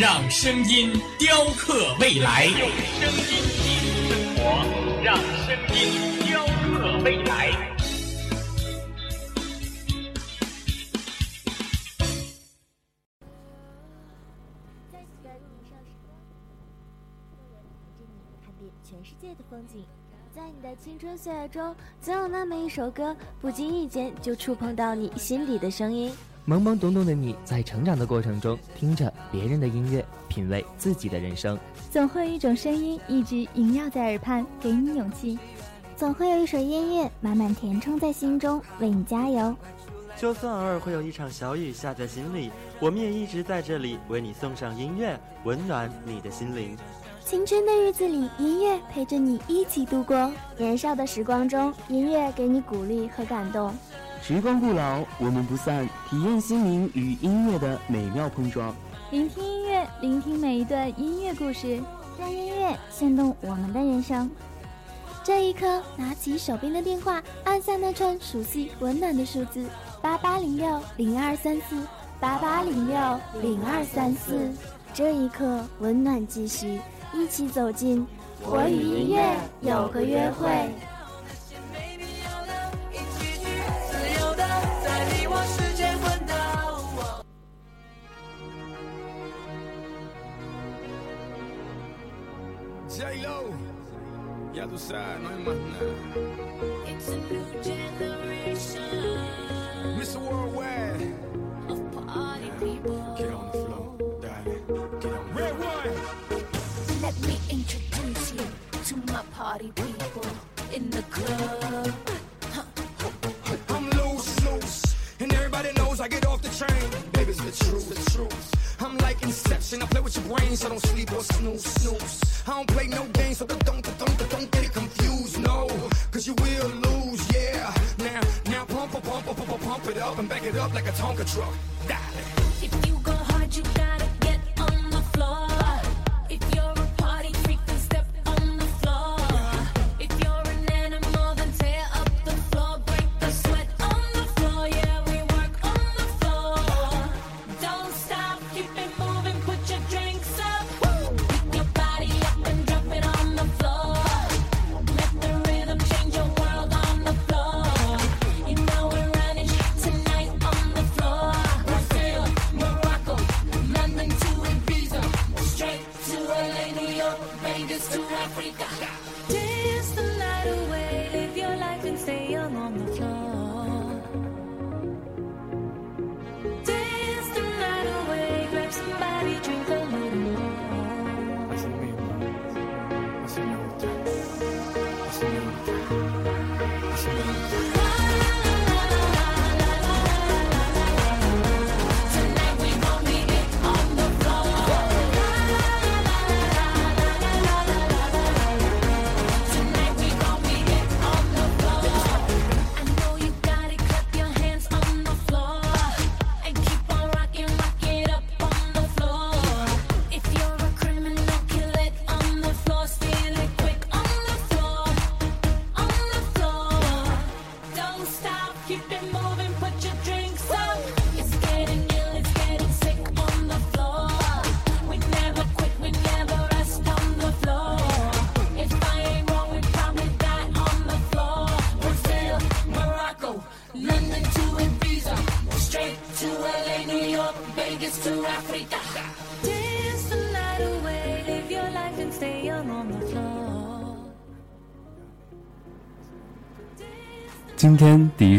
让声音雕刻未来，用声音记录生活，让声音雕刻未来。在上时光，有人陪着你看遍全世界的风景。在你的青春岁月中，总有那么一首歌，不经意间就触碰到你心底的声音。懵懵懂懂的你在成长的过程中，听着别人的音乐，品味自己的人生。总会有一种声音一直萦绕在耳畔，给你勇气；总会有一首音乐满满填充在心中，为你加油。就算偶尔会有一场小雨下在心里，我们也一直在这里为你送上音乐，温暖你的心灵。青春的日子里，音乐陪着你一起度过；年少的时光中，音乐给你鼓励和感动。时光不老，我们不散。体验心灵与音乐的美妙碰撞，聆听音乐，聆听每一段音乐故事，让音乐牵动我们的人生。这一刻，拿起手边的电话，按下那串熟悉温暖的数字：八八零六零二三四，八八零六零二三四。这一刻，温暖继续，一起走进我与音乐有个约会。It's a new generation. Mr. Worldwide. Get on the floor, darling. Get on Red one. Let me introduce you to my party people in the club. Everybody knows I get off the train. Baby's the truth, the truth. I'm like Inception. I play with your brains, so don't sleep or snooze, snooze. I don't play no games, so don't, don't, don't, don't get it confused, no. Cause you will lose, yeah. Now, now pump, pump, pump, pump, pump it up and back it up like a Tonka truck. If you go hard, you gotta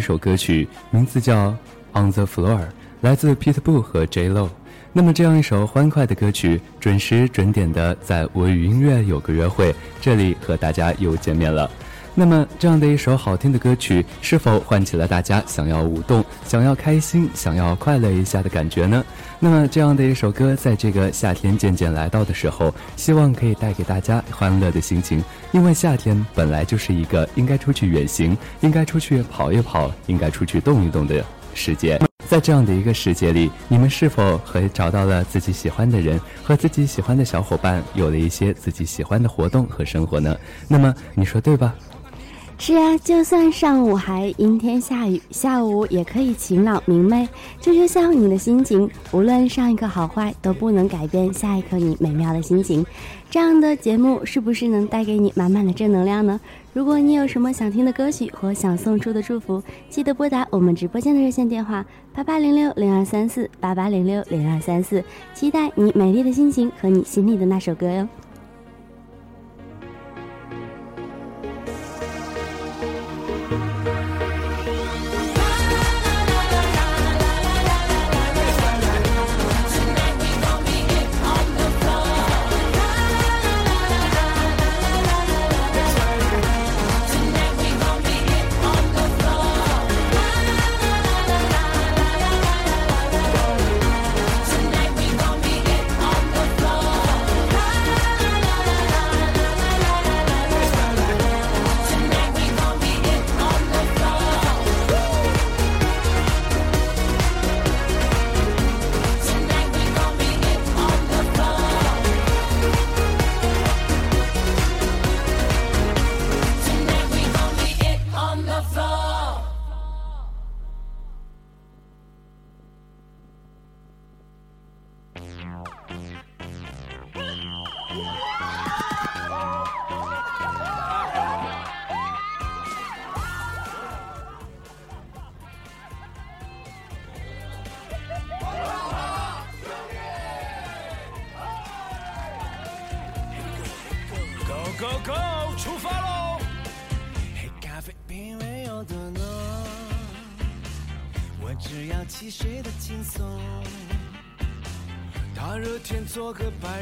首歌曲名字叫《On the Floor》，来自 Pitbull 和 J Lo。那么这样一首欢快的歌曲，准时准点的在我与音乐有个约会，这里和大家又见面了。那么，这样的一首好听的歌曲，是否唤起了大家想要舞动、想要开心、想要快乐一下的感觉呢？那么，这样的一首歌，在这个夏天渐渐来到的时候，希望可以带给大家欢乐的心情。因为夏天本来就是一个应该出去远行、应该出去跑一跑、应该出去动一动的时节。在这样的一个世界里，你们是否和找到了自己喜欢的人，和自己喜欢的小伙伴，有了一些自己喜欢的活动和生活呢？那么你说对吧？是啊，就算上午还阴天下雨，下午也可以晴朗明媚。这就像你的心情，无论上一刻好坏，都不能改变下一刻你美妙的心情。这样的节目是不是能带给你满满的正能量呢？如果你有什么想听的歌曲或想送出的祝福，记得拨打我们直播间的热线电话八八零六零二三四八八零六零二三四，期待你美丽的心情和你心里的那首歌哟。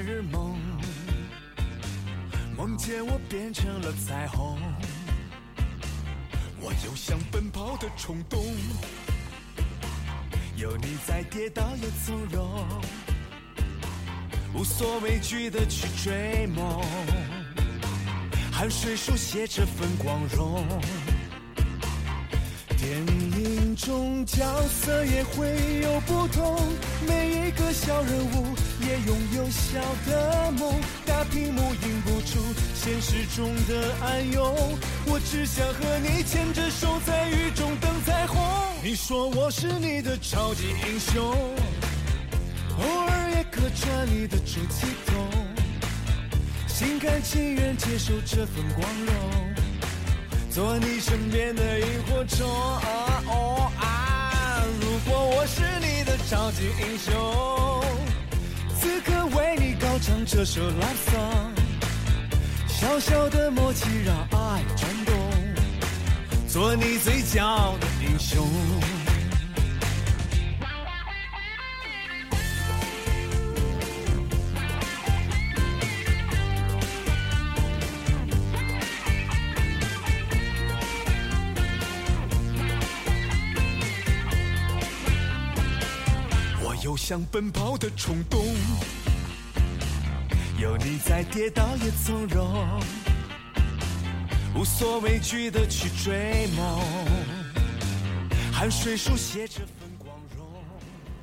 日梦，梦见我变成了彩虹。我有想奔跑的冲动，有你在，跌倒也从容。无所畏惧的去追梦，汗水书写这份光荣。电影中角色也会有不同，每一个小人物也拥有小的梦。大屏幕映不出现实中的暗涌，我只想和你牵着手在雨中等彩虹。你说我是你的超级英雄。偶尔也客串你的出气筒，心甘情愿接受这份光荣，做你身边的萤火虫。哦啊！如果我是你的超级英雄，唱这首 love song，小小的默契让爱转动，做你最骄傲的英雄。我有想奔跑的冲动，有你在，跌倒也从容，无所畏惧的去追梦，汗水书写这份光荣。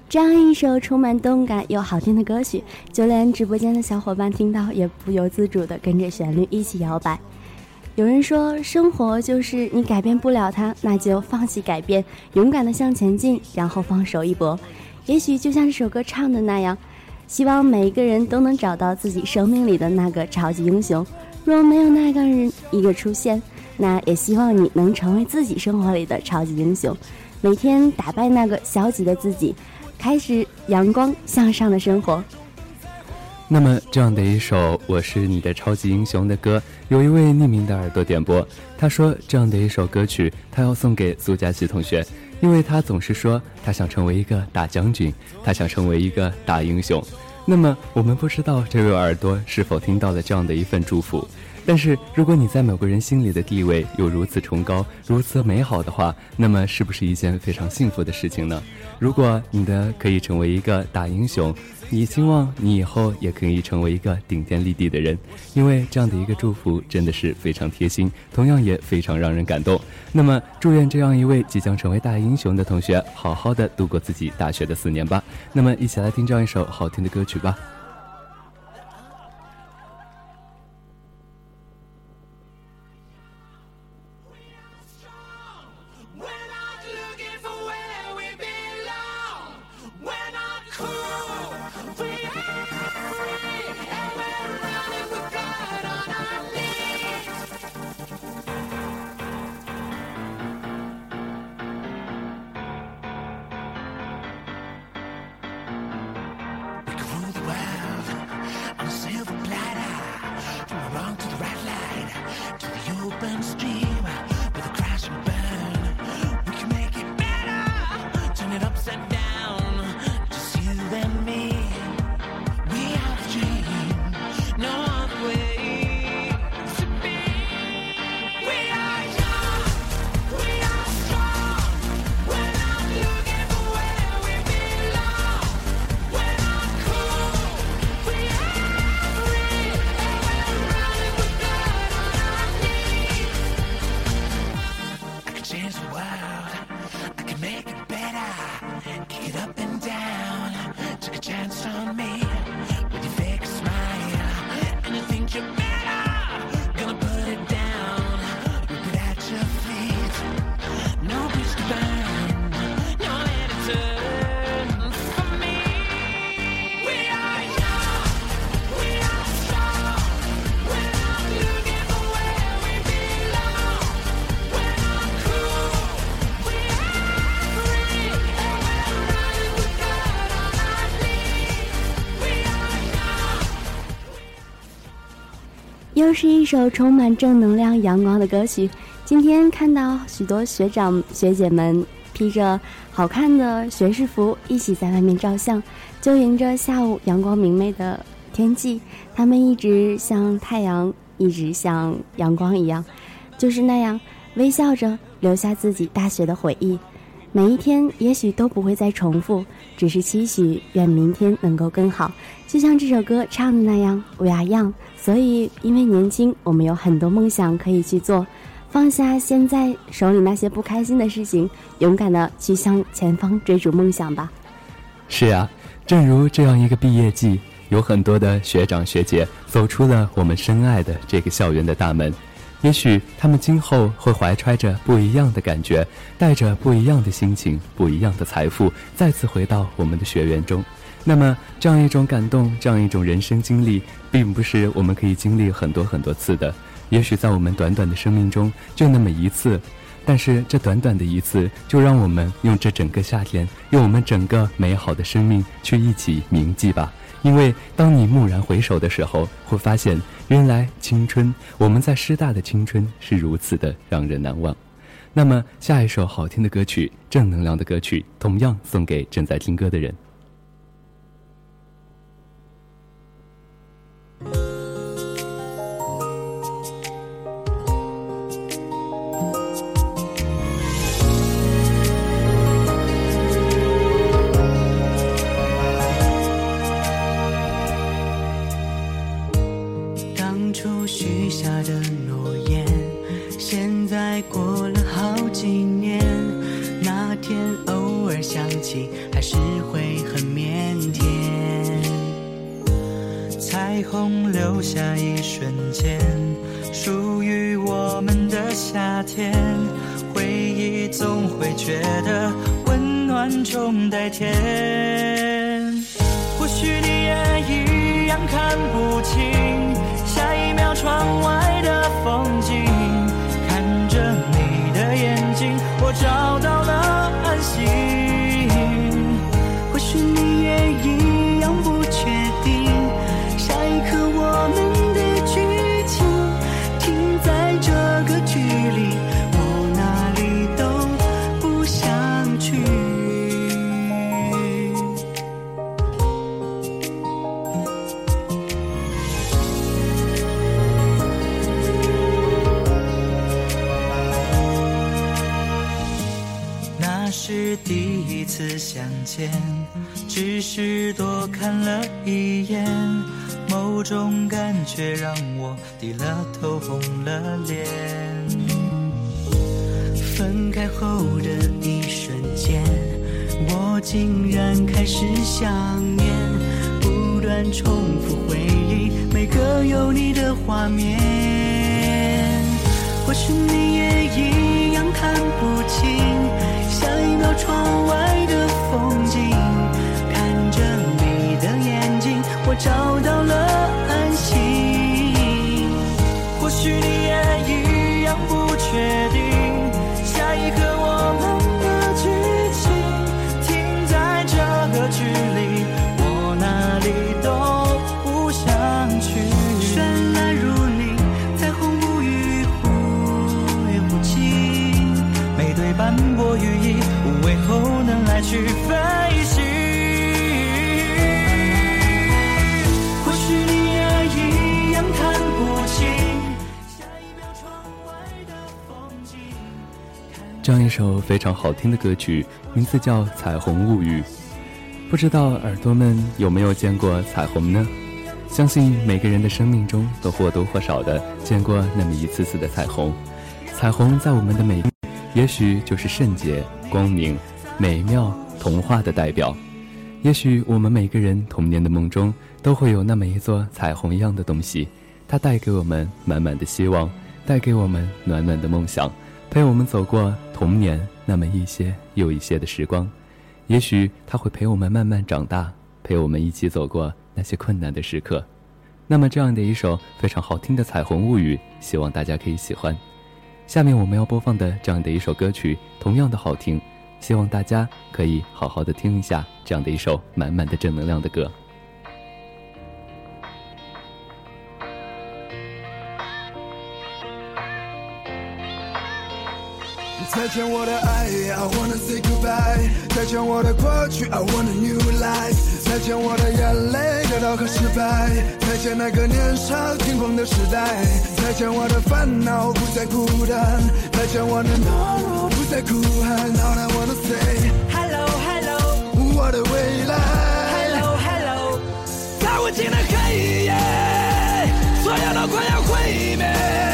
这样一首充满动感又好听的歌曲，就连直播间的小伙伴听到也不由自主的跟着旋律一起摇摆。有人说，生活就是你改变不了它，那就放弃改变，勇敢的向前进，然后放手一搏。也许就像这首歌唱的那样，希望每一个人都能找到自己生命里的那个超级英雄。若没有那个人一个出现，那也希望你能成为自己生活里的超级英雄，每天打败那个消极的自己，开始阳光向上的生活。那么，这样的一首《我是你的超级英雄》的歌，有一位匿名的耳朵点播，他说这样的一首歌曲，他要送给苏佳琪同学，因为他总是说他想成为一个大将军，他想成为一个大英雄。那么，我们不知道这位耳朵是否听到了这样的一份祝福。但是，如果你在某个人心里的地位又如此崇高、如此美好的话，那么是不是一件非常幸福的事情呢？如果你的可以成为一个大英雄，你希望你以后也可以成为一个顶天立地的人，因为这样的一个祝福真的是非常贴心，同样也非常让人感动。那么，祝愿这样一位即将成为大英雄的同学，好好的度过自己大学的四年吧。那么，一起来听这样一首好听的歌曲吧。是一首充满正能量、阳光的歌曲。今天看到许多学长学姐们披着好看的学士服，一起在外面照相，就迎着下午阳光明媚的天气，他们一直像太阳，一直像阳光一样，就是那样微笑着留下自己大学的回忆。每一天也许都不会再重复，只是期许愿明天能够更好。就像这首歌唱的那样，We are young。所以，因为年轻，我们有很多梦想可以去做。放下现在手里那些不开心的事情，勇敢的去向前方追逐梦想吧。是啊，正如这样一个毕业季，有很多的学长学姐走出了我们深爱的这个校园的大门。也许他们今后会怀揣着不一样的感觉，带着不一样的心情、不一样的财富，再次回到我们的学园中。那么，这样一种感动，这样一种人生经历，并不是我们可以经历很多很多次的。也许在我们短短的生命中，就那么一次。但是这短短的一次，就让我们用这整个夏天，用我们整个美好的生命去一起铭记吧。因为当你蓦然回首的时候，会发现，原来青春，我们在师大的青春是如此的让人难忘。那么，下一首好听的歌曲，正能量的歌曲，同样送给正在听歌的人。彩虹留下一瞬间，属于我们的夏天。回忆总会觉得温暖中带甜。或许你也一样看不清下一秒窗外的风景，看着你的眼睛，我找到天，只是多看了一眼，某种感觉让我低了头，红了脸。分开后的一瞬间，我竟然开始想念，不断重复回忆每个有你的画面。或许你也一样看不清下一秒窗外的找到了安心。或许你也一样不确定，下一刻我们的剧情停在这个距离，我哪里都不想去。绚烂如你，彩虹无语，忽远忽近，每对斑驳羽翼，无畏后能来去飞行。这样一首非常好听的歌曲，名字叫《彩虹物语》。不知道耳朵们有没有见过彩虹呢？相信每个人的生命中都或多或少的见过那么一次次的彩虹。彩虹在我们的每，也许就是圣洁、光明、美妙、童话的代表。也许我们每个人童年的梦中都会有那么一座彩虹一样的东西，它带给我们满满的希望，带给我们暖暖的梦想。陪我们走过童年那么一些又一些的时光，也许它会陪我们慢慢长大，陪我们一起走过那些困难的时刻。那么这样的一首非常好听的《彩虹物语》，希望大家可以喜欢。下面我们要播放的这样的一首歌曲，同样的好听，希望大家可以好好的听一下这样的一首满满的正能量的歌。再见我的爱，I wanna say goodbye。再见我的过去，I want a new life。再见我的眼泪、跌倒和失败。再见那个年少轻狂的时代。再见我的烦恼，不再孤单。再见我的懦弱，不再哭喊。All I wanna say Hello Hello，我的未来。Hello Hello，在无尽的黑夜，所有都快要毁灭。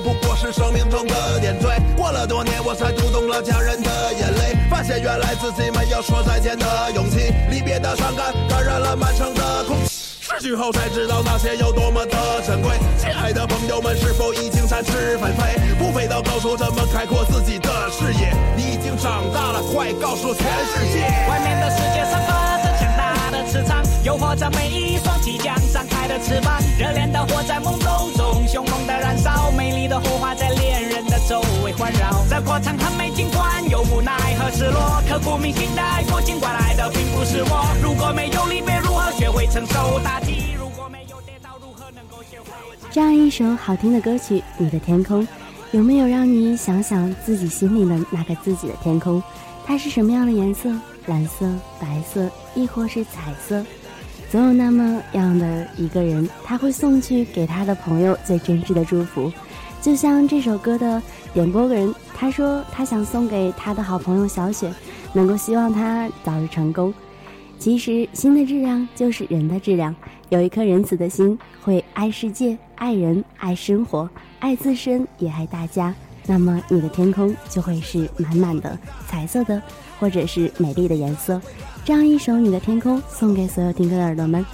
不过是生命中的点缀。过了多年，我才读懂了家人的眼泪，发现原来自己没有说再见的勇气。离别的伤感感染了满城的空气。失去后才知道那些有多么的珍贵。亲爱的朋友们，是否已经展翅纷飞？不飞到高处，怎么开阔自己的视野？你已经长大了，快告诉全世界！外面的世界散发着强大的磁场，诱惑着每一双即将张开的翅膀。热烈的火在梦中这过程很美，尽管有无奈和失落，刻骨铭心的爱过，尽管来的并不是我。如果没有离别，如何学会承受打击？如果没有跌倒，如何能够学会？这样一首好听的歌曲《你的天空》，有没有让你想想自己心里的那个自己的天空？它是什么样的颜色？蓝色、白色，亦或是彩色？总有那么样的一个人，他会送去给他的朋友最真挚的祝福。就像这首歌的点播个人，他说他想送给他的好朋友小雪，能够希望他早日成功。其实，心的质量就是人的质量。有一颗仁慈的心，会爱世界、爱人、爱生活、爱自身，也爱大家。那么，你的天空就会是满满的彩色的，或者是美丽的颜色。这样一首《你的天空》送给所有听歌的耳朵们。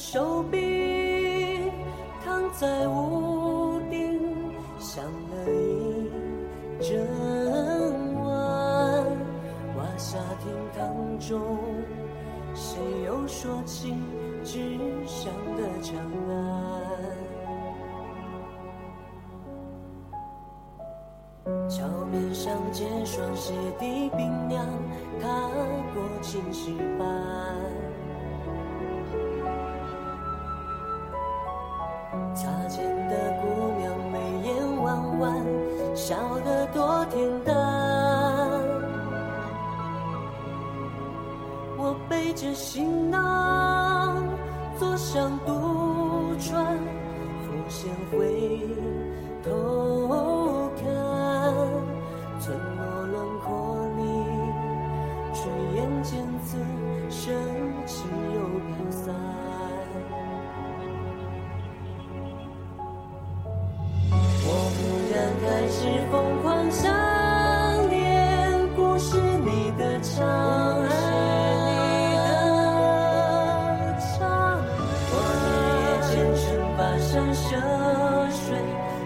手臂，躺在屋顶，想了一整晚。瓦下厅堂中，谁又说起纸上的长安？桥面上结霜鞋的冰凉，踏过青石板。擦肩的姑娘眉眼弯弯，笑得多恬淡。我背着行囊，坐上渡船，浮现回头山涉水，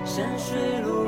山水路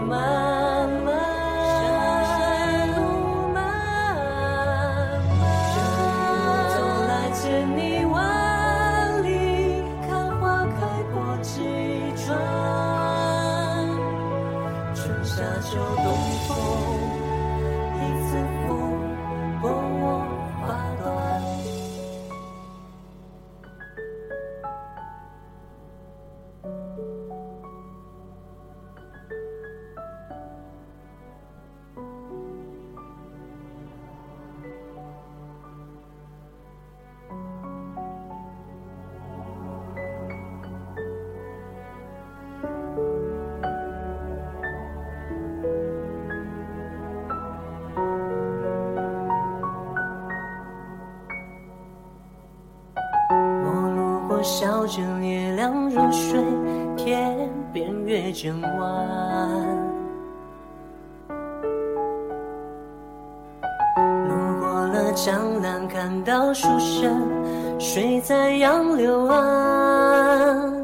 我路过小镇，月亮如水，天边月正弯。路过了江南，看到书生睡在杨柳岸。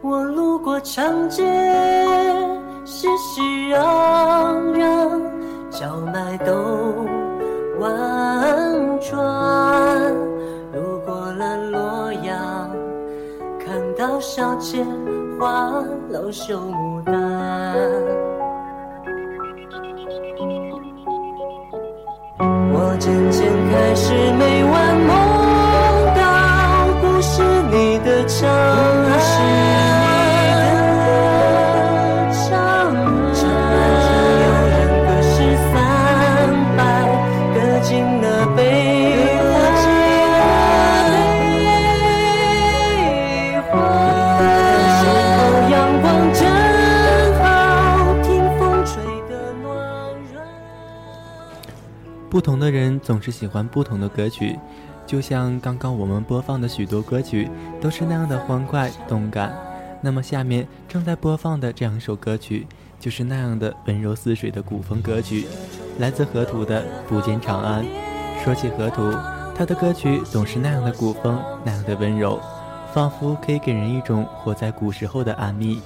我路过长街，show 总是喜欢不同的歌曲，就像刚刚我们播放的许多歌曲都是那样的欢快动感。那么下面正在播放的这样一首歌曲，就是那样的温柔似水的古风歌曲，来自河图的《不见长安》。说起河图，他的歌曲总是那样的古风，那样的温柔，仿佛可以给人一种活在古时候的安谧，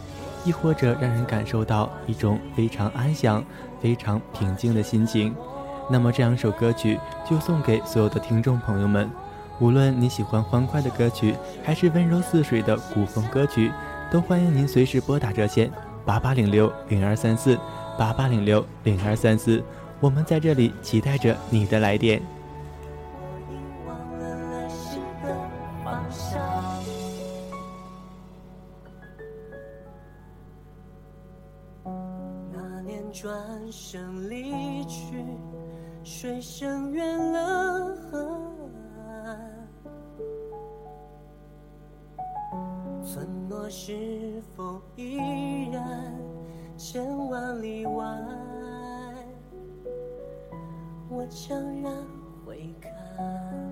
亦或者让人感受到一种非常安详、非常平静的心情。那么这两首歌曲就送给所有的听众朋友们，无论你喜欢欢快的歌曲，还是温柔似水的古风歌曲，都欢迎您随时拨打热线八八零六零二三四八八零六零二三四，我们在这里期待着你的来电。那年转身离，水声远了河岸。村落是否依然千万里外？我悄然回看。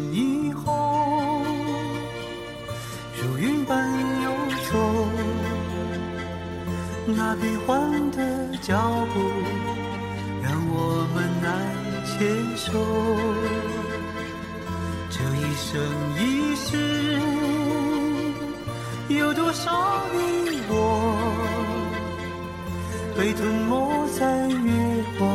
虚幻的脚步让我们难牵手。这一生一世，有多少你我被吞没在月光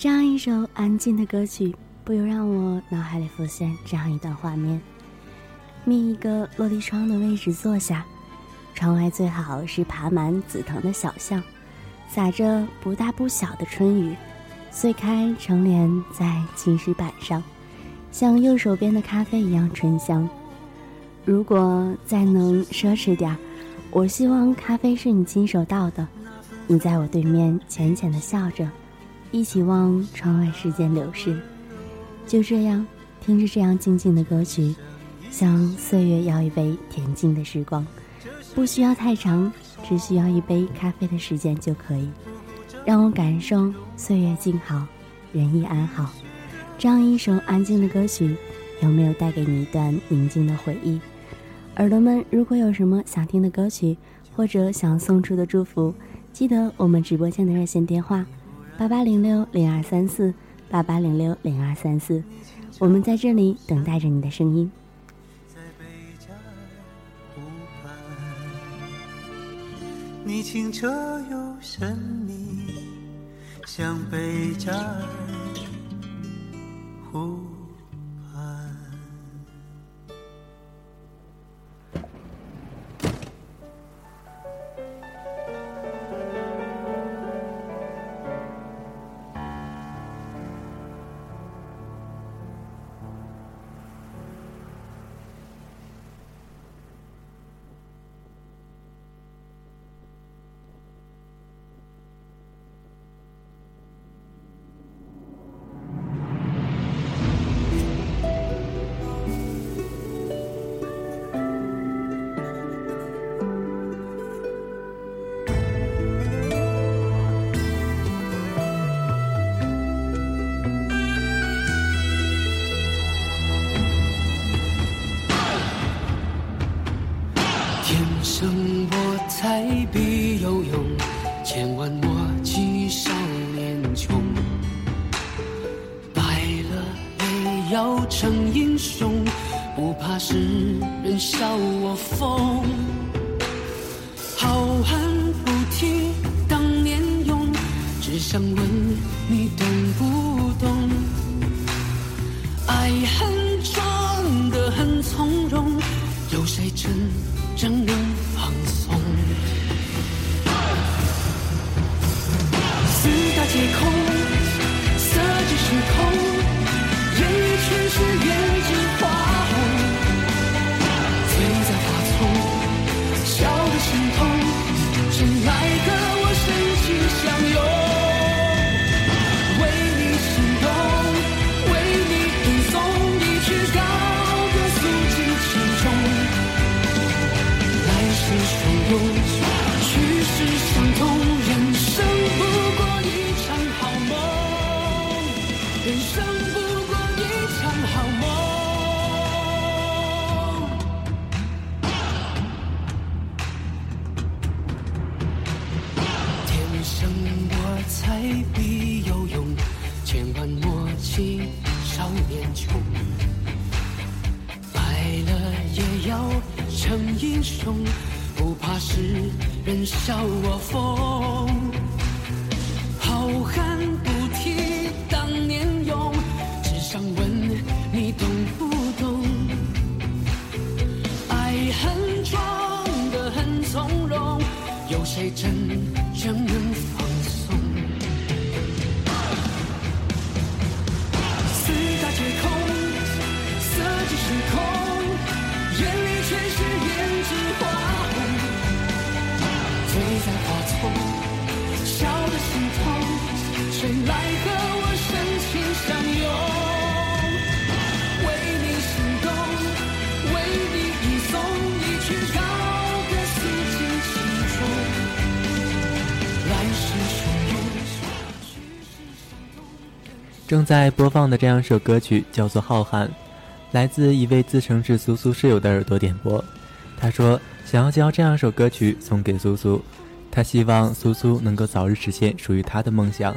这样一首安静的歌曲，不由让我脑海里浮现这样一段画面：觅一个落地窗的位置坐下，窗外最好是爬满紫藤的小巷，洒着不大不小的春雨，碎开成帘在青石板上，像右手边的咖啡一样醇香。如果再能奢侈点儿，我希望咖啡是你亲手倒的，你在我对面浅浅的笑着。一起望窗外时间流逝，就这样听着这样静静的歌曲，向岁月要一杯恬静的时光，不需要太长，只需要一杯咖啡的时间就可以，让我感受岁月静好，人亦安好。这样一首安静的歌曲，有没有带给你一段宁静的回忆？耳朵们，如果有什么想听的歌曲，或者想送出的祝福，记得我们直播间的热线电话。八八零六零二三四，八八零六零二三四，我们在这里等待着你的声音。在北湖畔你清澈又神秘，像贝加尔湖谁真正能放松？四大皆空，在播放的这样一首歌曲叫做《浩瀚》，来自一位自称是苏苏室友的耳朵点播。他说想要将这样一首歌曲送给苏苏，他希望苏苏能够早日实现属于他的梦想。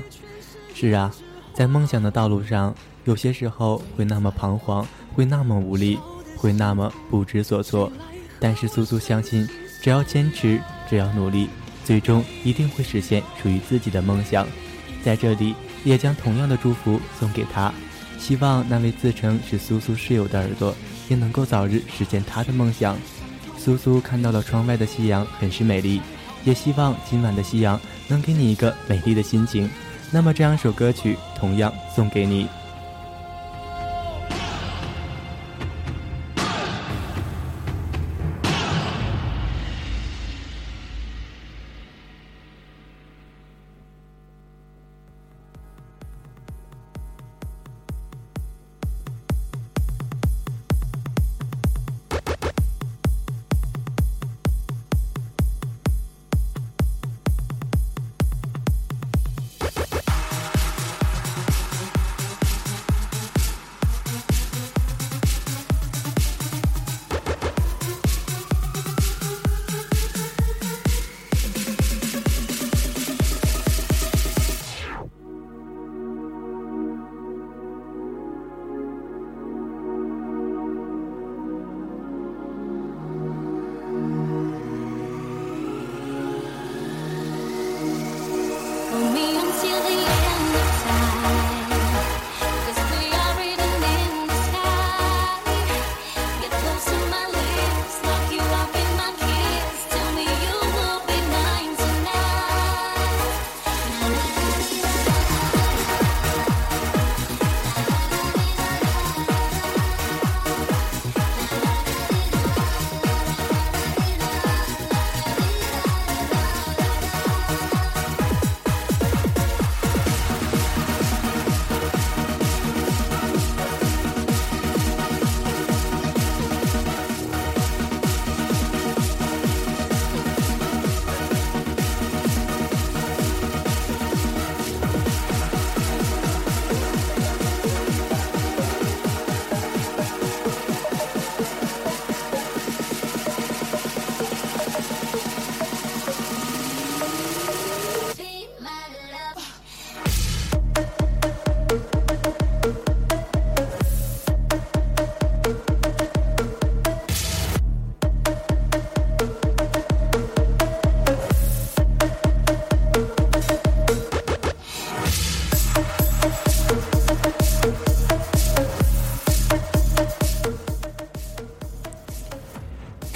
是啊，在梦想的道路上，有些时候会那么彷徨，会那么无力，会那么不知所措。但是苏苏相信，只要坚持，只要努力，最终一定会实现属于自己的梦想。在这里，也将同样的祝福送给他，希望那位自称是苏苏室友的耳朵也能够早日实现他的梦想。苏苏看到了窗外的夕阳，很是美丽，也希望今晚的夕阳能给你一个美丽的心情。那么这样一首歌曲同样送给你。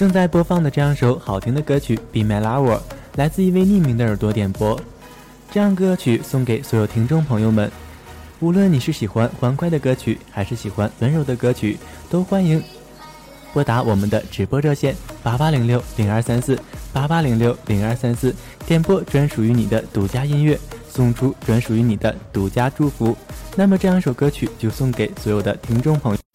正在播放的这样首好听的歌曲《Be My Lover》，来自一位匿名的耳朵点播。这样歌曲送给所有听众朋友们，无论你是喜欢欢快的歌曲，还是喜欢温柔的歌曲，都欢迎拨打我们的直播热线八八零六零二三四八八零六零二三四，点播专属于你的独家音乐，送出专属于你的独家祝福。那么这样一首歌曲就送给所有的听众朋友。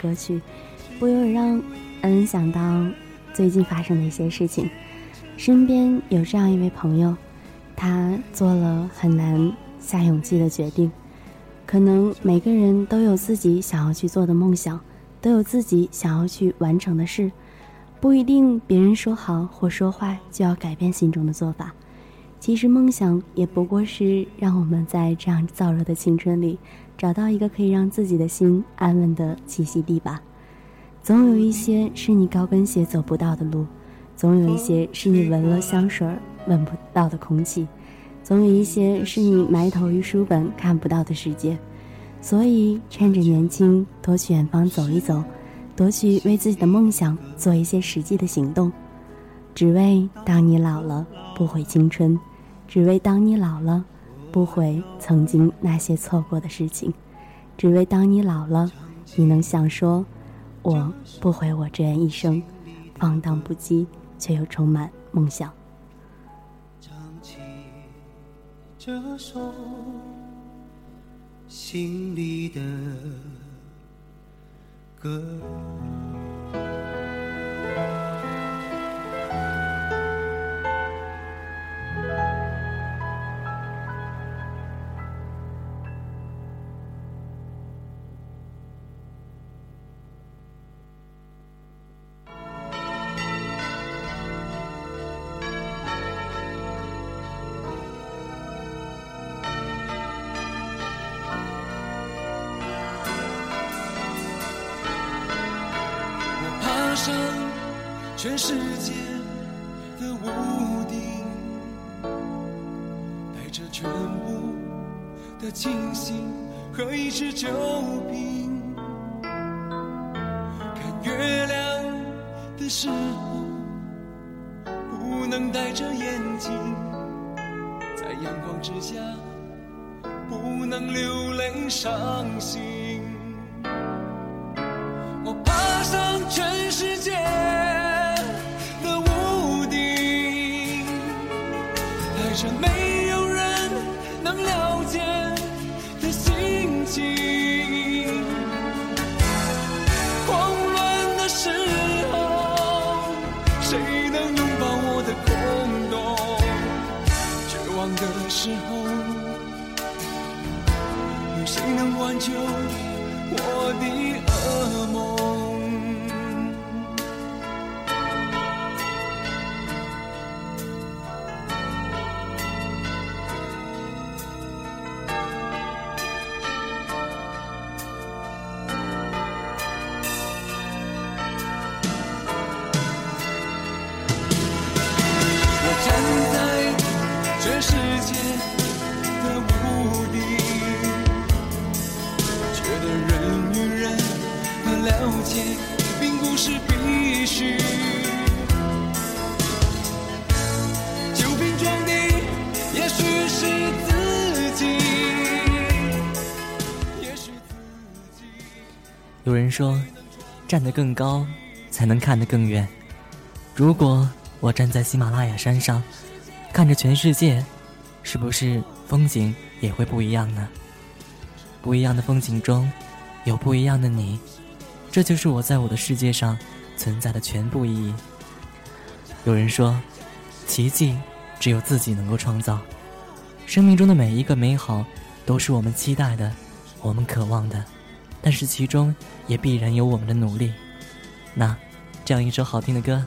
歌曲，不由得让恩想到最近发生的一些事情。身边有这样一位朋友，他做了很难下勇气的决定。可能每个人都有自己想要去做的梦想，都有自己想要去完成的事，不一定别人说好或说坏就要改变心中的做法。其实梦想也不过是让我们在这样燥热的青春里，找到一个可以让自己的心安稳的栖息地吧。总有一些是你高跟鞋走不到的路，总有一些是你闻了香水闻不到的空气，总有一些是你埋头于书本看不到的世界。所以，趁着年轻，多去远方走一走，多去为自己的梦想做一些实际的行动，只为当你老了不悔青春，只为当你老了不悔曾经那些错过的事情，只为当你老了，你能想说，我不悔我这样一生，放荡不羁，却又充满梦想。唱起这首心里的歌。站得更高，才能看得更远。如果我站在喜马拉雅山上，看着全世界，是不是风景也会不一样呢？不一样的风景中，有不一样的你，这就是我在我的世界上存在的全部意义。有人说，奇迹只有自己能够创造。生命中的每一个美好，都是我们期待的，我们渴望的，但是其中也必然有我们的努力。那，这样一首好听的歌，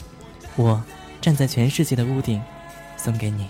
我站在全世界的屋顶，送给你。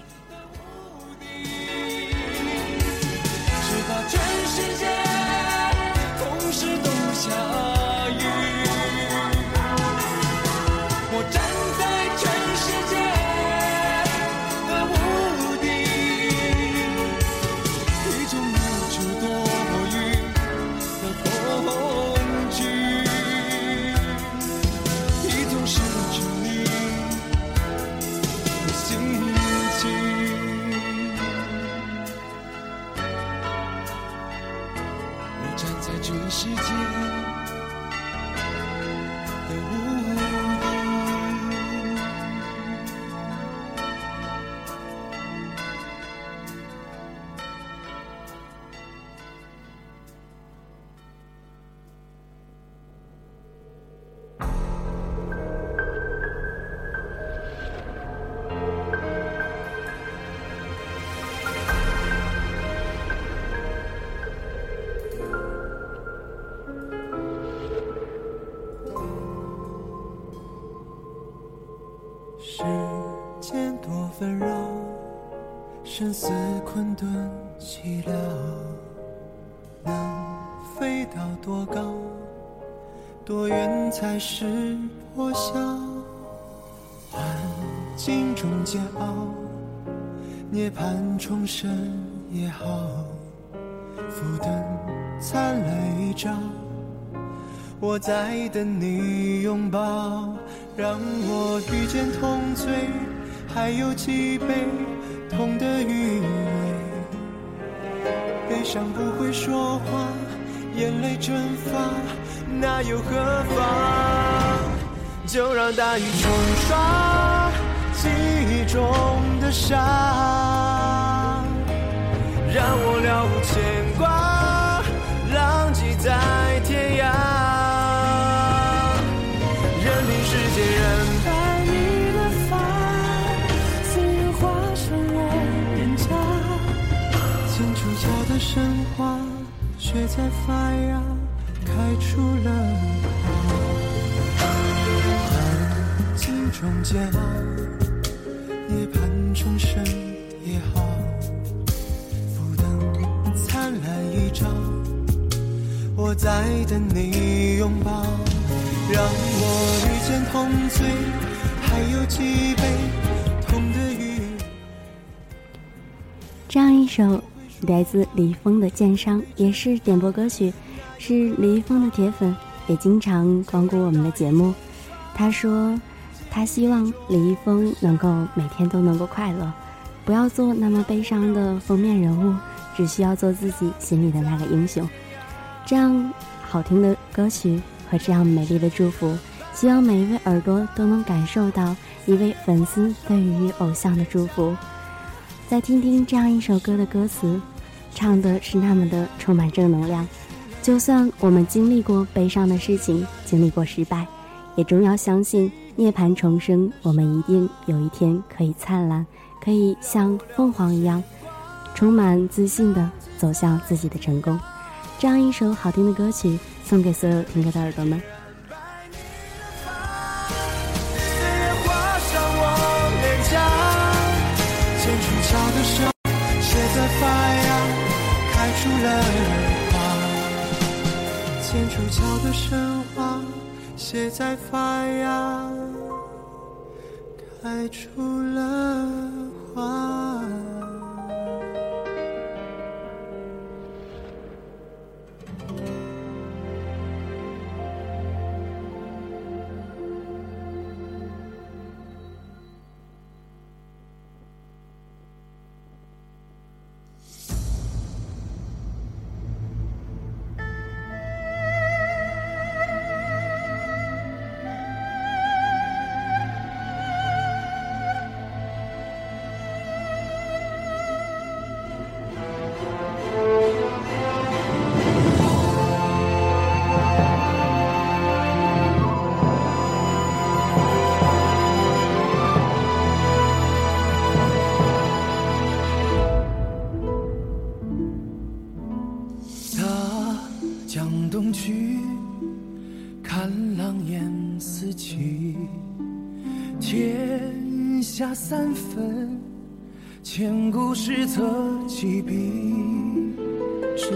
在发芽，开出了花。环境中煎熬，涅槃重生也好，浮灯灿烂一朝，我在等你拥抱，让我遇见。间同醉，还有几杯痛的雨。这样一首来自李易峰的《剑伤》，也是点播歌曲，是李易峰的铁粉，也经常光顾我们的节目。他说，他希望李易峰能够每天都能够快乐，不要做那么悲伤的封面人物，只需要做自己心里的那个英雄。这样好听的歌曲和这样美丽的祝福，希望每一位耳朵都能感受到一位粉丝对于偶像的祝福。再听听这样一首歌的歌词，唱的是那么的充满正能量。就算我们经历过悲伤的事情，经历过失败，也终要相信涅槃重生，我们一定有一天可以灿烂，可以像凤凰一样，充满自信的走向自己的成功。这样一首好听的歌曲，送给所有听歌的耳朵们。发芽，开出了花。剑出桥的神话，写在发芽，开出了花。三分，千古史册几笔。烛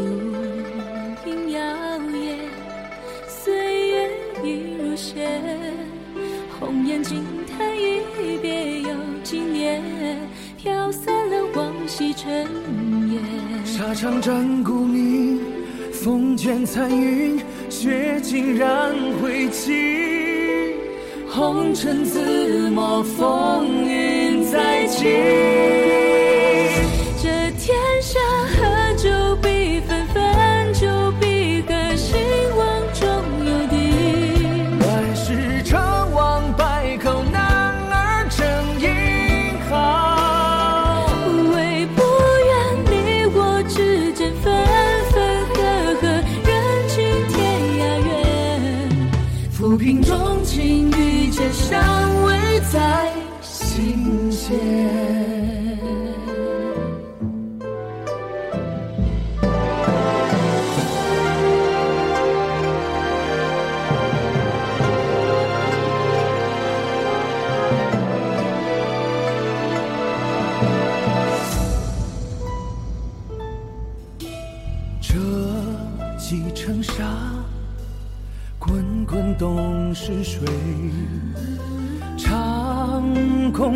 影摇曳，岁月已如雪。红颜惊叹一别又几年，飘散了往昔尘烟。沙场战鼓鸣，风卷残云，血尽染灰烬。红尘自抹，风雨再见。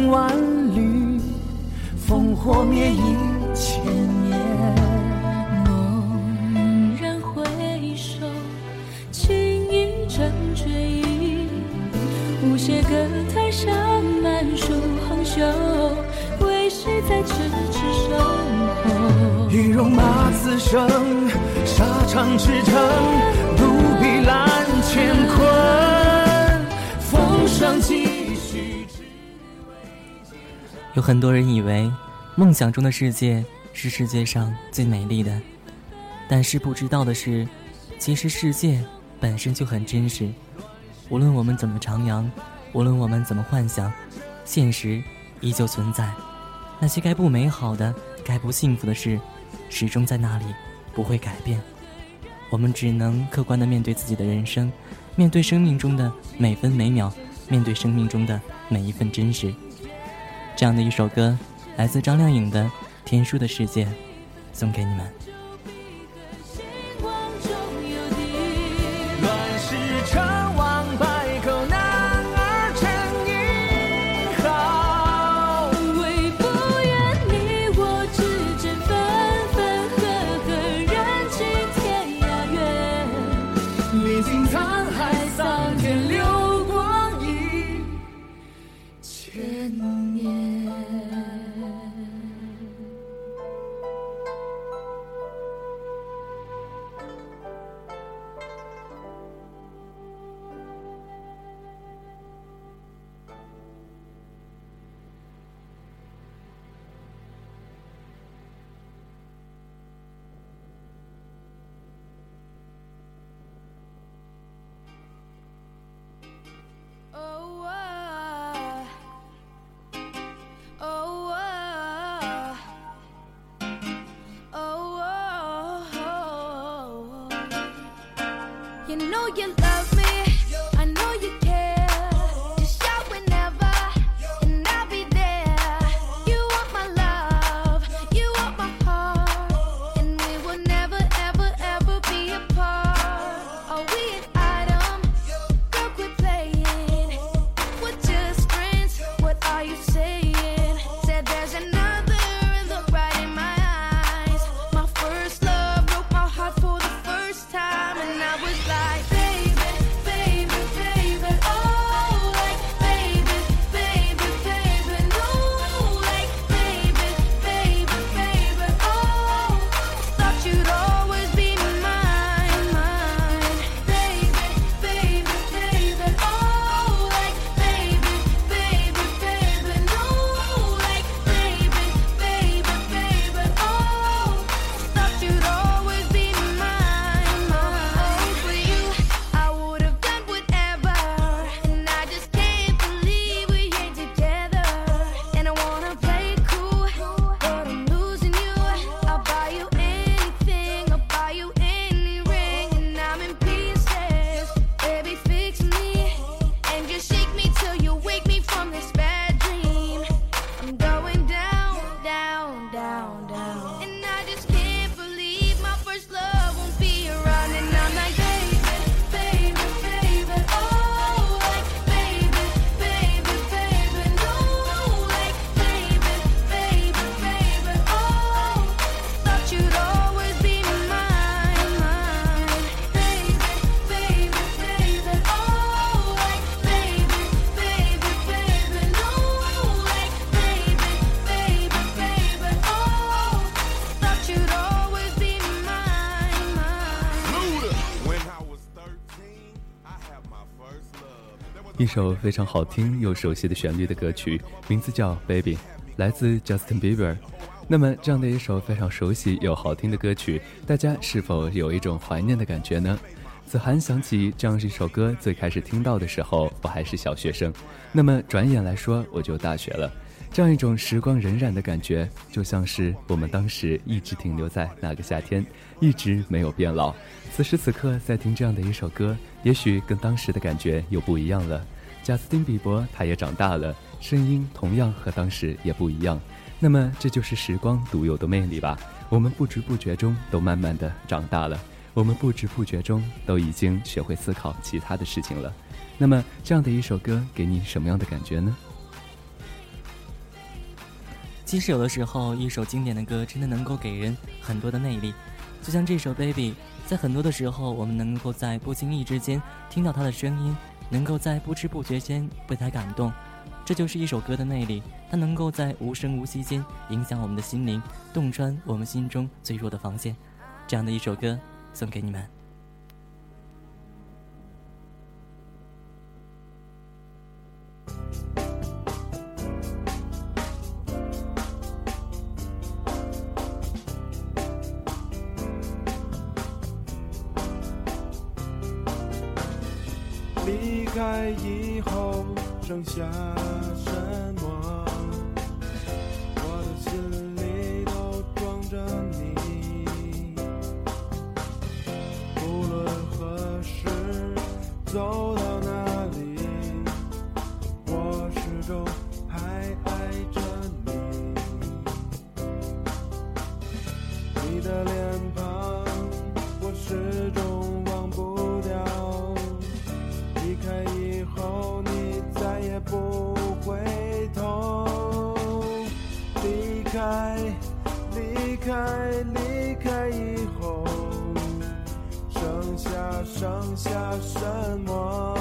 万里，烽火灭一千年。猛然回首，情意成追忆。无邪歌台上满树红袖，为谁在痴痴守候？一戎马此生，沙场驰骋，独臂揽乾坤，风霜继续。有很多人以为，梦想中的世界是世界上最美丽的，但是不知道的是，其实世界本身就很真实。无论我们怎么徜徉，无论我们怎么幻想，现实依旧存在。那些该不美好的、该不幸福的事，始终在那里，不会改变。我们只能客观地面对自己的人生，面对生命中的每分每秒，面对生命中的每一份真实。这样的一首歌，来自张靓颖的《天书的世界》，送给你们。一首非常好听又熟悉的旋律的歌曲，名字叫《Baby》，来自 Justin Bieber。那么，这样的一首非常熟悉又好听的歌曲，大家是否有一种怀念的感觉呢？子涵想起这样一首歌，最开始听到的时候，我还是小学生，那么转眼来说，我就大学了。这样一种时光荏苒的感觉，就像是我们当时一直停留在那个夏天，一直没有变老。此时此刻在听这样的一首歌，也许跟当时的感觉又不一样了。贾斯汀·比伯他也长大了，声音同样和当时也不一样。那么这就是时光独有的魅力吧。我们不知不觉中都慢慢的长大了，我们不知不觉中都已经学会思考其他的事情了。那么这样的一首歌给你什么样的感觉呢？其实有的时候，一首经典的歌真的能够给人很多的魅力，就像这首《Baby》，在很多的时候，我们能够在不经意之间听到他的声音，能够在不知不觉间被他感动，这就是一首歌的魅力，它能够在无声无息间影响我们的心灵，洞穿我们心中最弱的防线。这样的一首歌送给你们。开以后剩下什么？我的心里都装着你。无论何时走到开，离开以后，剩下剩下什么？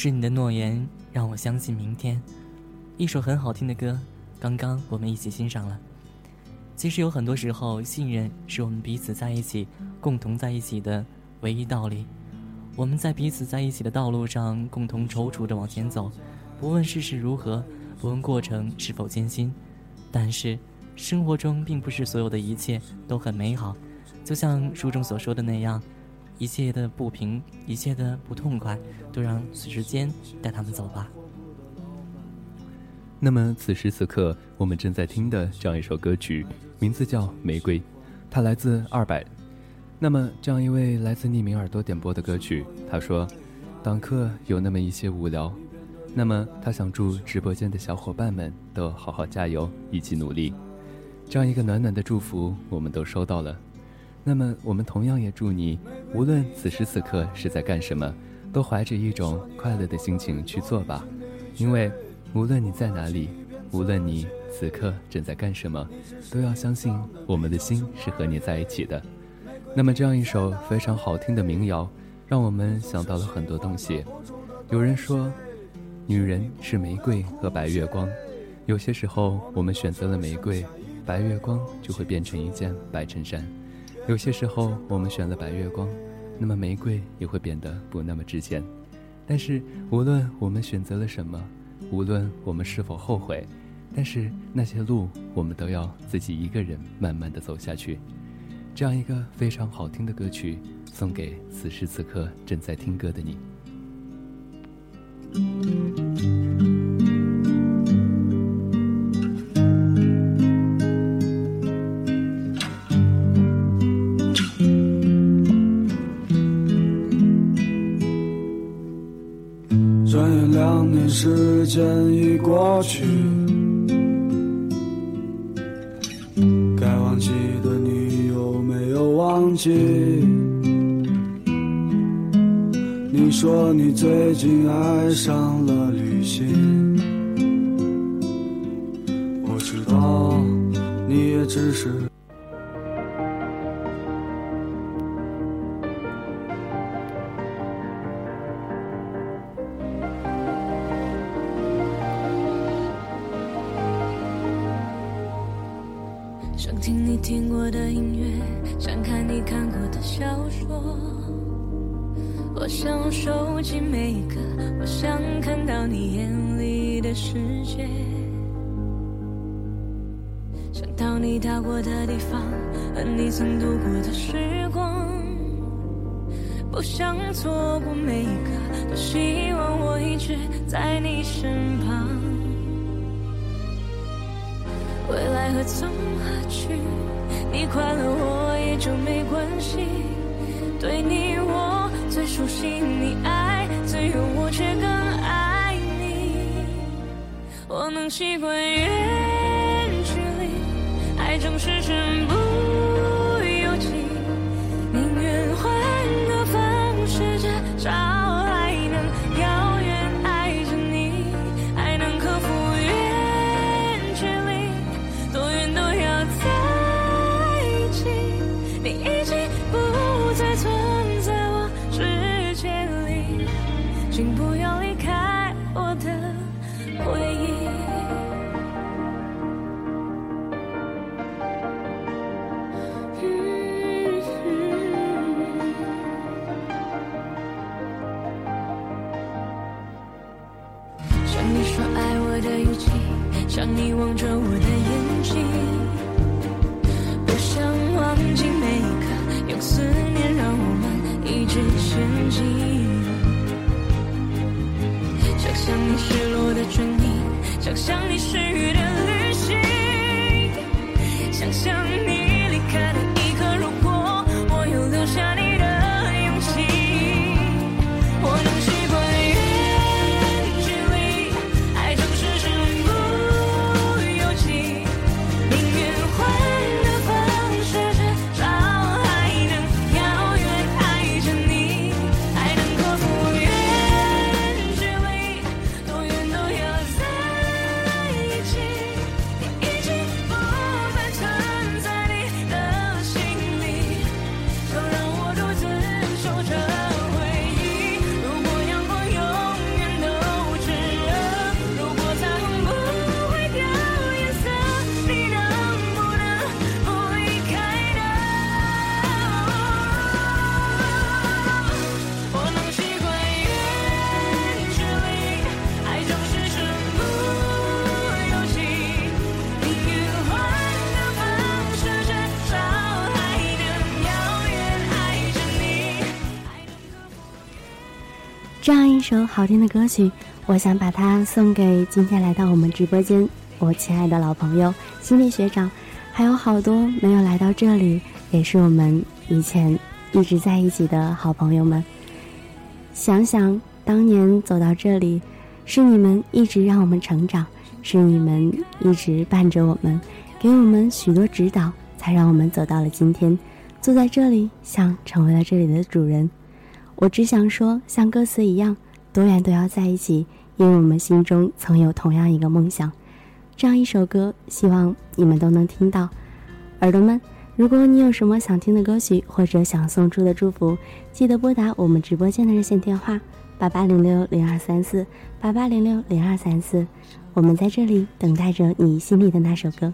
是你的诺言让我相信明天。一首很好听的歌，刚刚我们一起欣赏了。其实有很多时候，信任是我们彼此在一起、共同在一起的唯一道理。我们在彼此在一起的道路上共同踌躇着往前走，不问世事如何，不问过程是否艰辛。但是，生活中并不是所有的一切都很美好，就像书中所说的那样。一切的不平，一切的不痛快，都让时间带他们走吧。那么此时此刻，我们正在听的这样一首歌曲，名字叫《玫瑰》，它来自二百。那么这样一位来自匿名耳朵点播的歌曲，他说：“党课有那么一些无聊。”那么他想祝直播间的小伙伴们都好好加油，一起努力。这样一个暖暖的祝福，我们都收到了。那么，我们同样也祝你，无论此时此刻是在干什么，都怀着一种快乐的心情去做吧。因为，无论你在哪里，无论你此刻正在干什么，都要相信我们的心是和你在一起的。那么，这样一首非常好听的民谣，让我们想到了很多东西。有人说，女人是玫瑰和白月光，有些时候我们选择了玫瑰，白月光就会变成一件白衬衫。有些时候，我们选了白月光，那么玫瑰也会变得不那么值钱。但是，无论我们选择了什么，无论我们是否后悔，但是那些路，我们都要自己一个人慢慢的走下去。这样一个非常好听的歌曲，送给此时此刻正在听歌的你。时间已过去。该忘记的你有没有忘记？你说你最近爱上了旅行，我知道你也只是。到过的地方，和你曾度过的时光。不想错过每一刻，多希望我一直在你身旁。未来何从何去？你快乐我也就没关系。对你我最熟悉，你爱自由我却更爱你。我能习惯远离，爱总是这样一首好听的歌曲，我想把它送给今天来到我们直播间我亲爱的老朋友心理学长，还有好多没有来到这里，也是我们以前一直在一起的好朋友们。想想当年走到这里，是你们一直让我们成长，是你们一直伴着我们，给我们许多指导，才让我们走到了今天，坐在这里，像成为了这里的主人。我只想说，像歌词一样，多远都要在一起，因为我们心中曾有同样一个梦想。这样一首歌，希望你们都能听到。耳朵们，如果你有什么想听的歌曲，或者想送出的祝福，记得拨打我们直播间的热线电话八八零六零二三四八八零六零二三四，我们在这里等待着你心里的那首歌。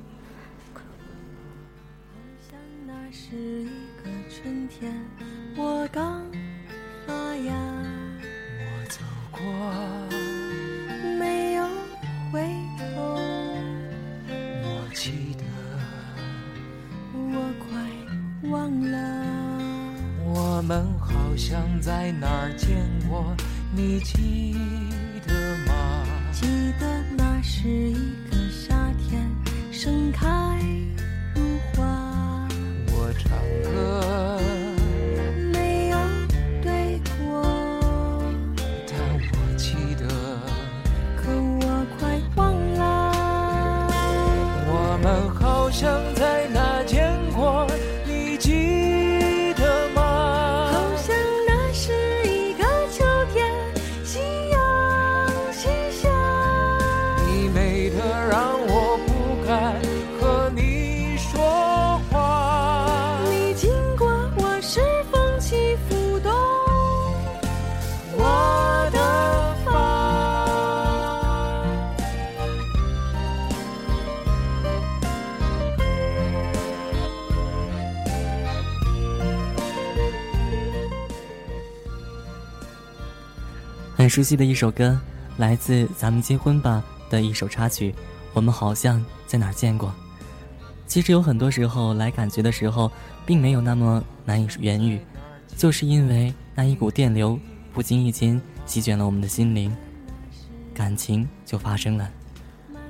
好像在哪儿见过，你记得吗？记得那是一个夏天，盛开如花。我唱歌，熟悉的一首歌，来自《咱们结婚吧》的一首插曲，我们好像在哪儿见过。其实有很多时候来感觉的时候，并没有那么难以言喻，就是因为那一股电流不经意间席卷了我们的心灵，感情就发生了。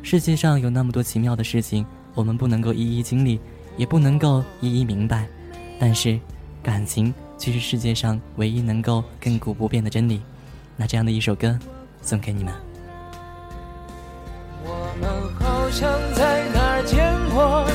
世界上有那么多奇妙的事情，我们不能够一一经历，也不能够一一明白，但是，感情却是世界上唯一能够亘古不变的真理。那这样的一首歌送给你们。我们好像在哪儿见过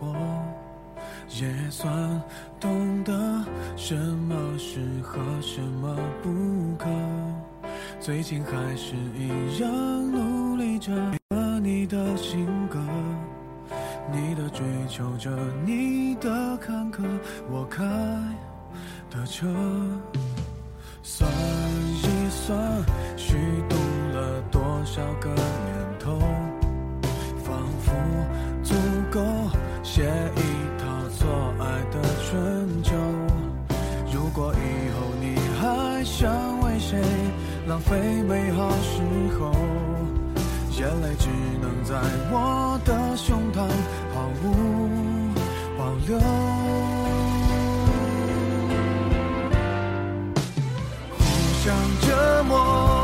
我也算懂得什么适合什么不可，最近还是一样努力着你的性格，你的追求着你的坎坷，我开的车，算一算，虚度了多少个年头，仿佛足够。借一套错爱的春秋如果以后你还想为谁浪费美好时候眼泪只能在我的胸膛毫无保留。互相折磨。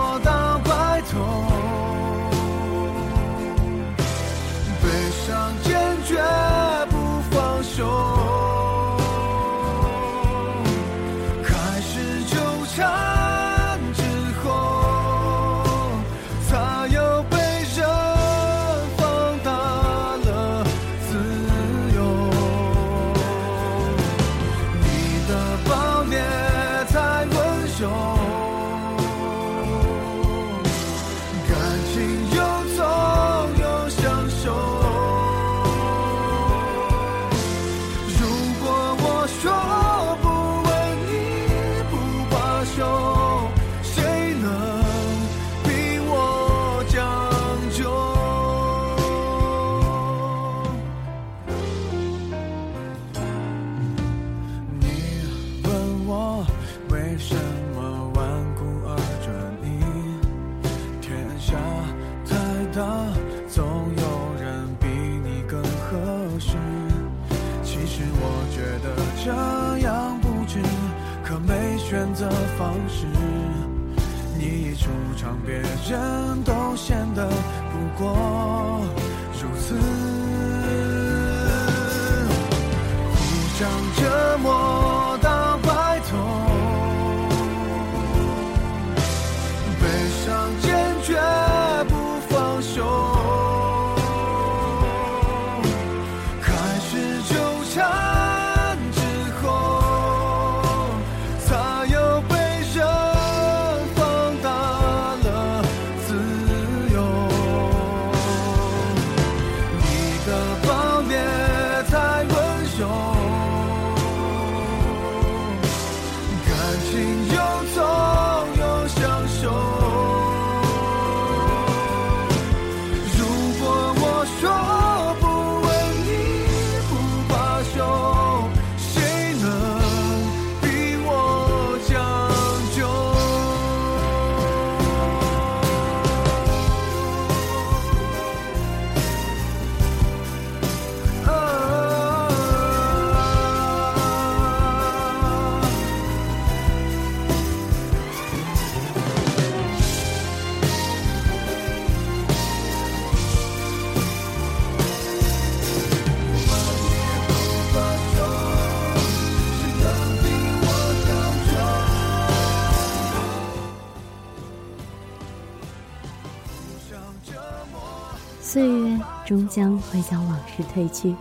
将会将往事褪去，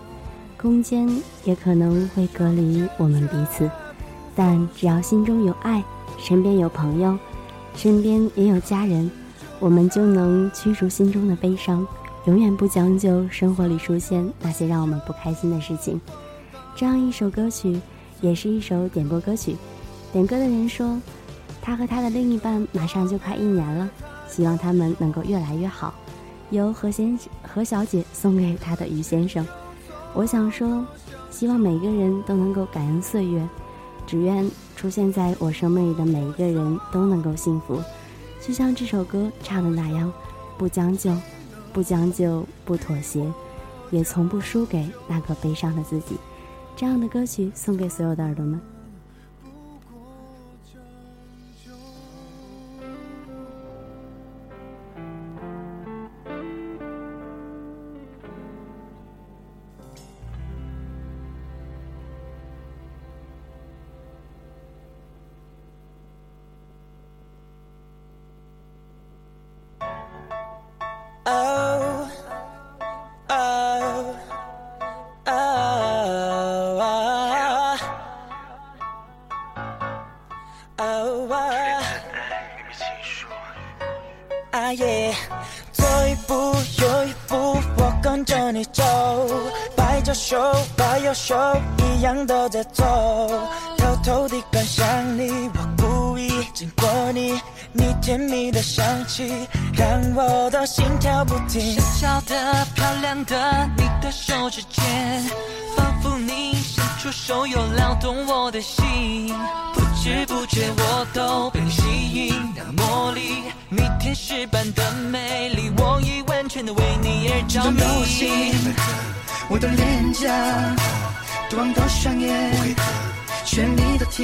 空间也可能会隔离我们彼此，但只要心中有爱，身边有朋友，身边也有家人，我们就能驱逐心中的悲伤，永远不将就生活里出现那些让我们不开心的事情。这样一首歌曲，也是一首点播歌曲。点歌的人说，他和他的另一半马上就快一年了，希望他们能够越来越好。由何先何小姐送给他的于先生。我想说，希望每个人都能够感恩岁月，只愿出现在我生命里的每一个人都能够幸福，就像这首歌唱的那样，不将就，不将就，不妥协，也从不输给那个悲伤的自己。这样的歌曲送给所有的耳朵们。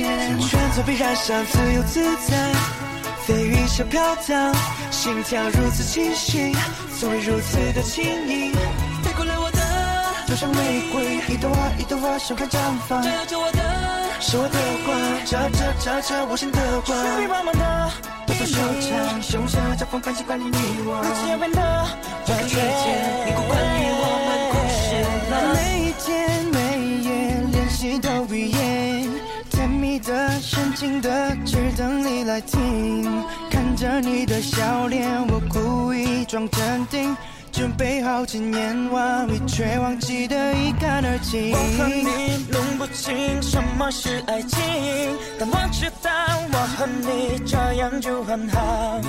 天，选择被染上，自由自在，飞云小飘荡，心跳如此清如此的轻盈。飞过来我的，就像玫瑰，一朵花一朵花盛开绽放，照耀着我的，是我的光，照着照着我心的光。水茫茫的，抖动手掌，胸下交锋，感情关于你我。如此遥远的转瞬间，你不关于我们故事了。每一天每一夜练习的语言，的、深情的，只等你来听。看着你的笑脸，我故意装镇定。准备好纪念完美，却忘记的一干二净。我和你弄不清什么是爱情，但我知道我和你这样就很好。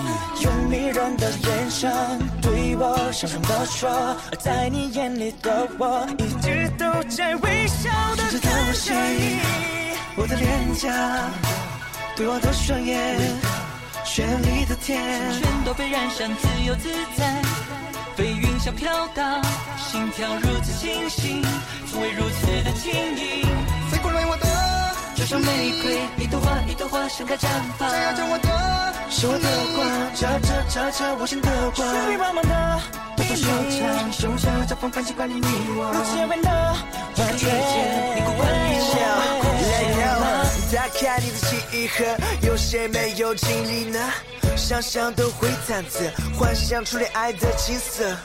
用迷人的眼神对我小声地说，在你眼里的我一直都在微笑的是的我心，我的脸颊，对我的双眼，绚丽的天，全都被染上自由自在。飞云像飘荡，心跳如此清醒，从未如此的轻盈。飞过来我的，就像玫瑰，一朵花一朵花盛开绽放。照耀着我的，是我的光，照着照着我心的光。水茫茫的，抖动手掌，胸下交锋，感情关于你我。如此遥远的转瞬间，你过关于我。打开你的记忆盒，有谁没有经历呢？想想都会忐忑，幻想初恋爱的景色。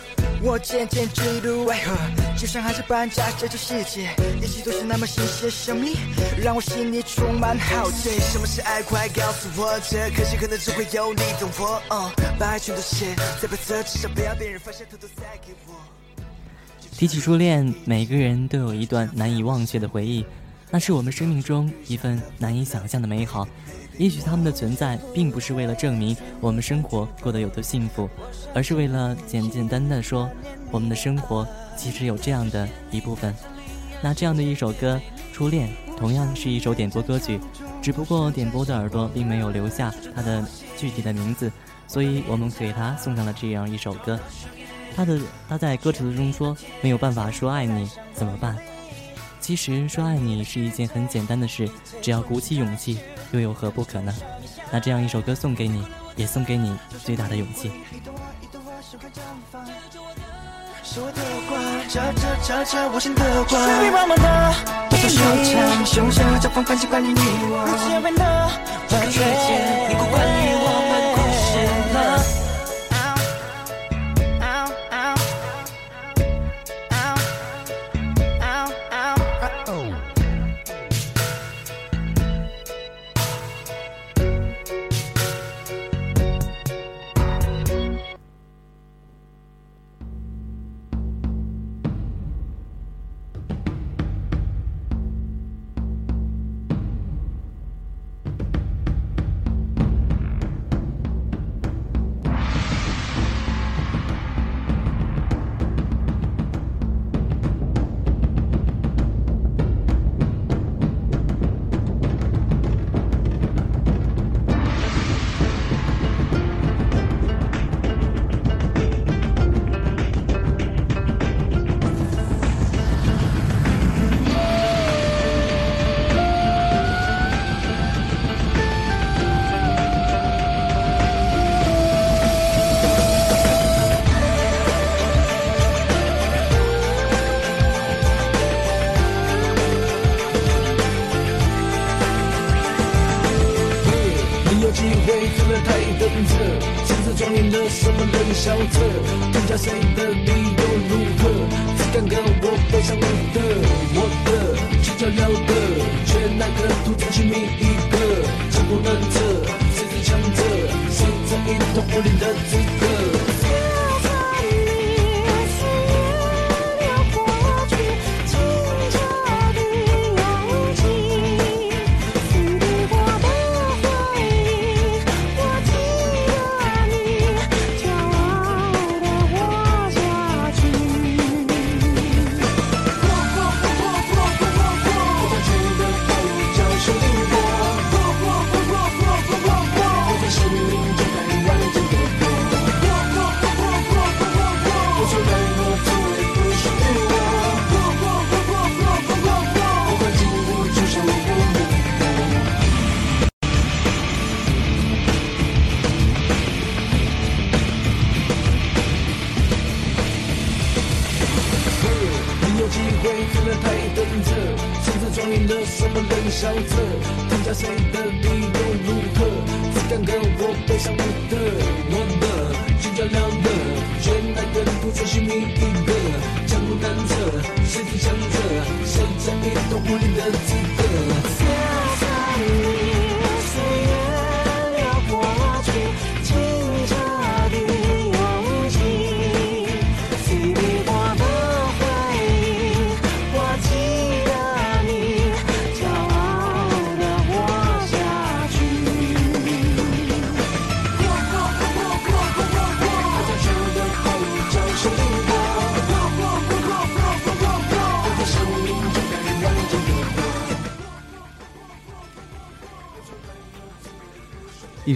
我渐渐坠入爱河，就像海上搬家这个世界，一切都是那么新鲜神秘，让我心里充满好奇。什么是爱？快告诉我，这可惜可能只会有你懂我。哦，把爱全都写在白色纸上，不要别人发现，偷偷塞给我。提起初恋，每个人都有一段难以忘却的回忆，那是我们生命中一份难以想象的美好。也许他们的存在并不是为了证明我们生活过得有多幸福，而是为了简简单单说，我们的生活其实有这样的一部分。那这样的一首歌《初恋》同样是一首点播歌曲，只不过点播的耳朵并没有留下它的具体的名字，所以我们给他送上了这样一首歌。他的他在歌词中说：“没有办法说爱你怎么办？”其实说爱你是一件很简单的事，只要鼓起勇气，又有何不可呢？那这样一首歌送给你，也送给你最大的勇气。我什么冷笑着？更加谁的理由如何？只敢跟我背上你的，我的去照料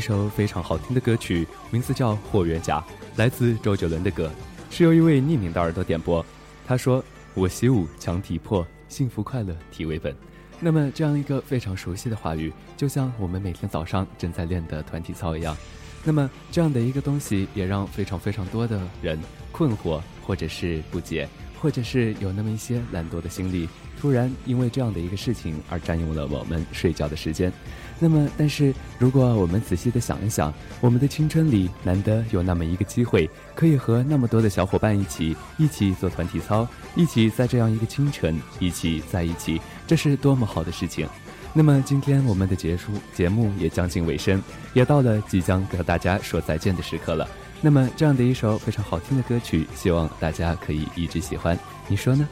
一首非常好听的歌曲，名字叫《霍元甲》，来自周杰伦的歌，是由一位匿名的耳朵点播。他说：“我习武强体魄，幸福快乐体为本。”那么这样一个非常熟悉的话语，就像我们每天早上正在练的团体操一样。那么这样的一个东西，也让非常非常多的人困惑，或者是不解，或者是有那么一些懒惰的心理，突然因为这样的一个事情而占用了我们睡觉的时间。那么，但是如果我们仔细的想一想，我们的青春里难得有那么一个机会，可以和那么多的小伙伴一起一起做团体操，一起在这样一个清晨一起在一起，这是多么好的事情。那么今天我们的结束节目也将近尾声，也到了即将和大家说再见的时刻了。那么这样的一首非常好听的歌曲，希望大家可以一直喜欢，你说呢？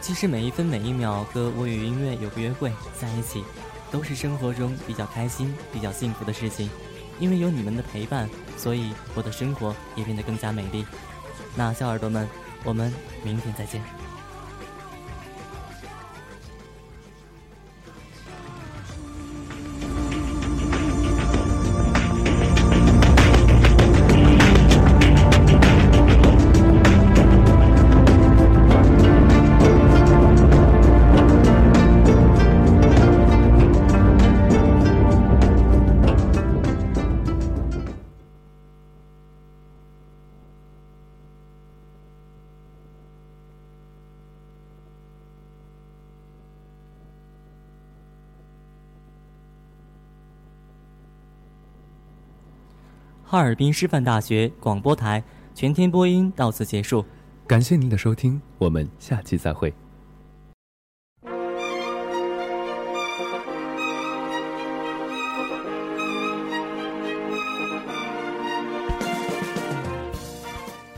其实每一分每一秒和我与音乐有个约会在一起，都是生活中比较开心、比较幸福的事情。因为有你们的陪伴，所以我的生活也变得更加美丽。那小耳朵们，我们明天再见。哈尔滨师范大学广播台全天播音到此结束，感谢您的收听，我们下期再会。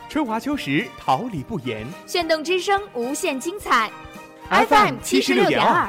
春华秋实，桃李不言。炫动之声，无限精彩。FM 七十六点二。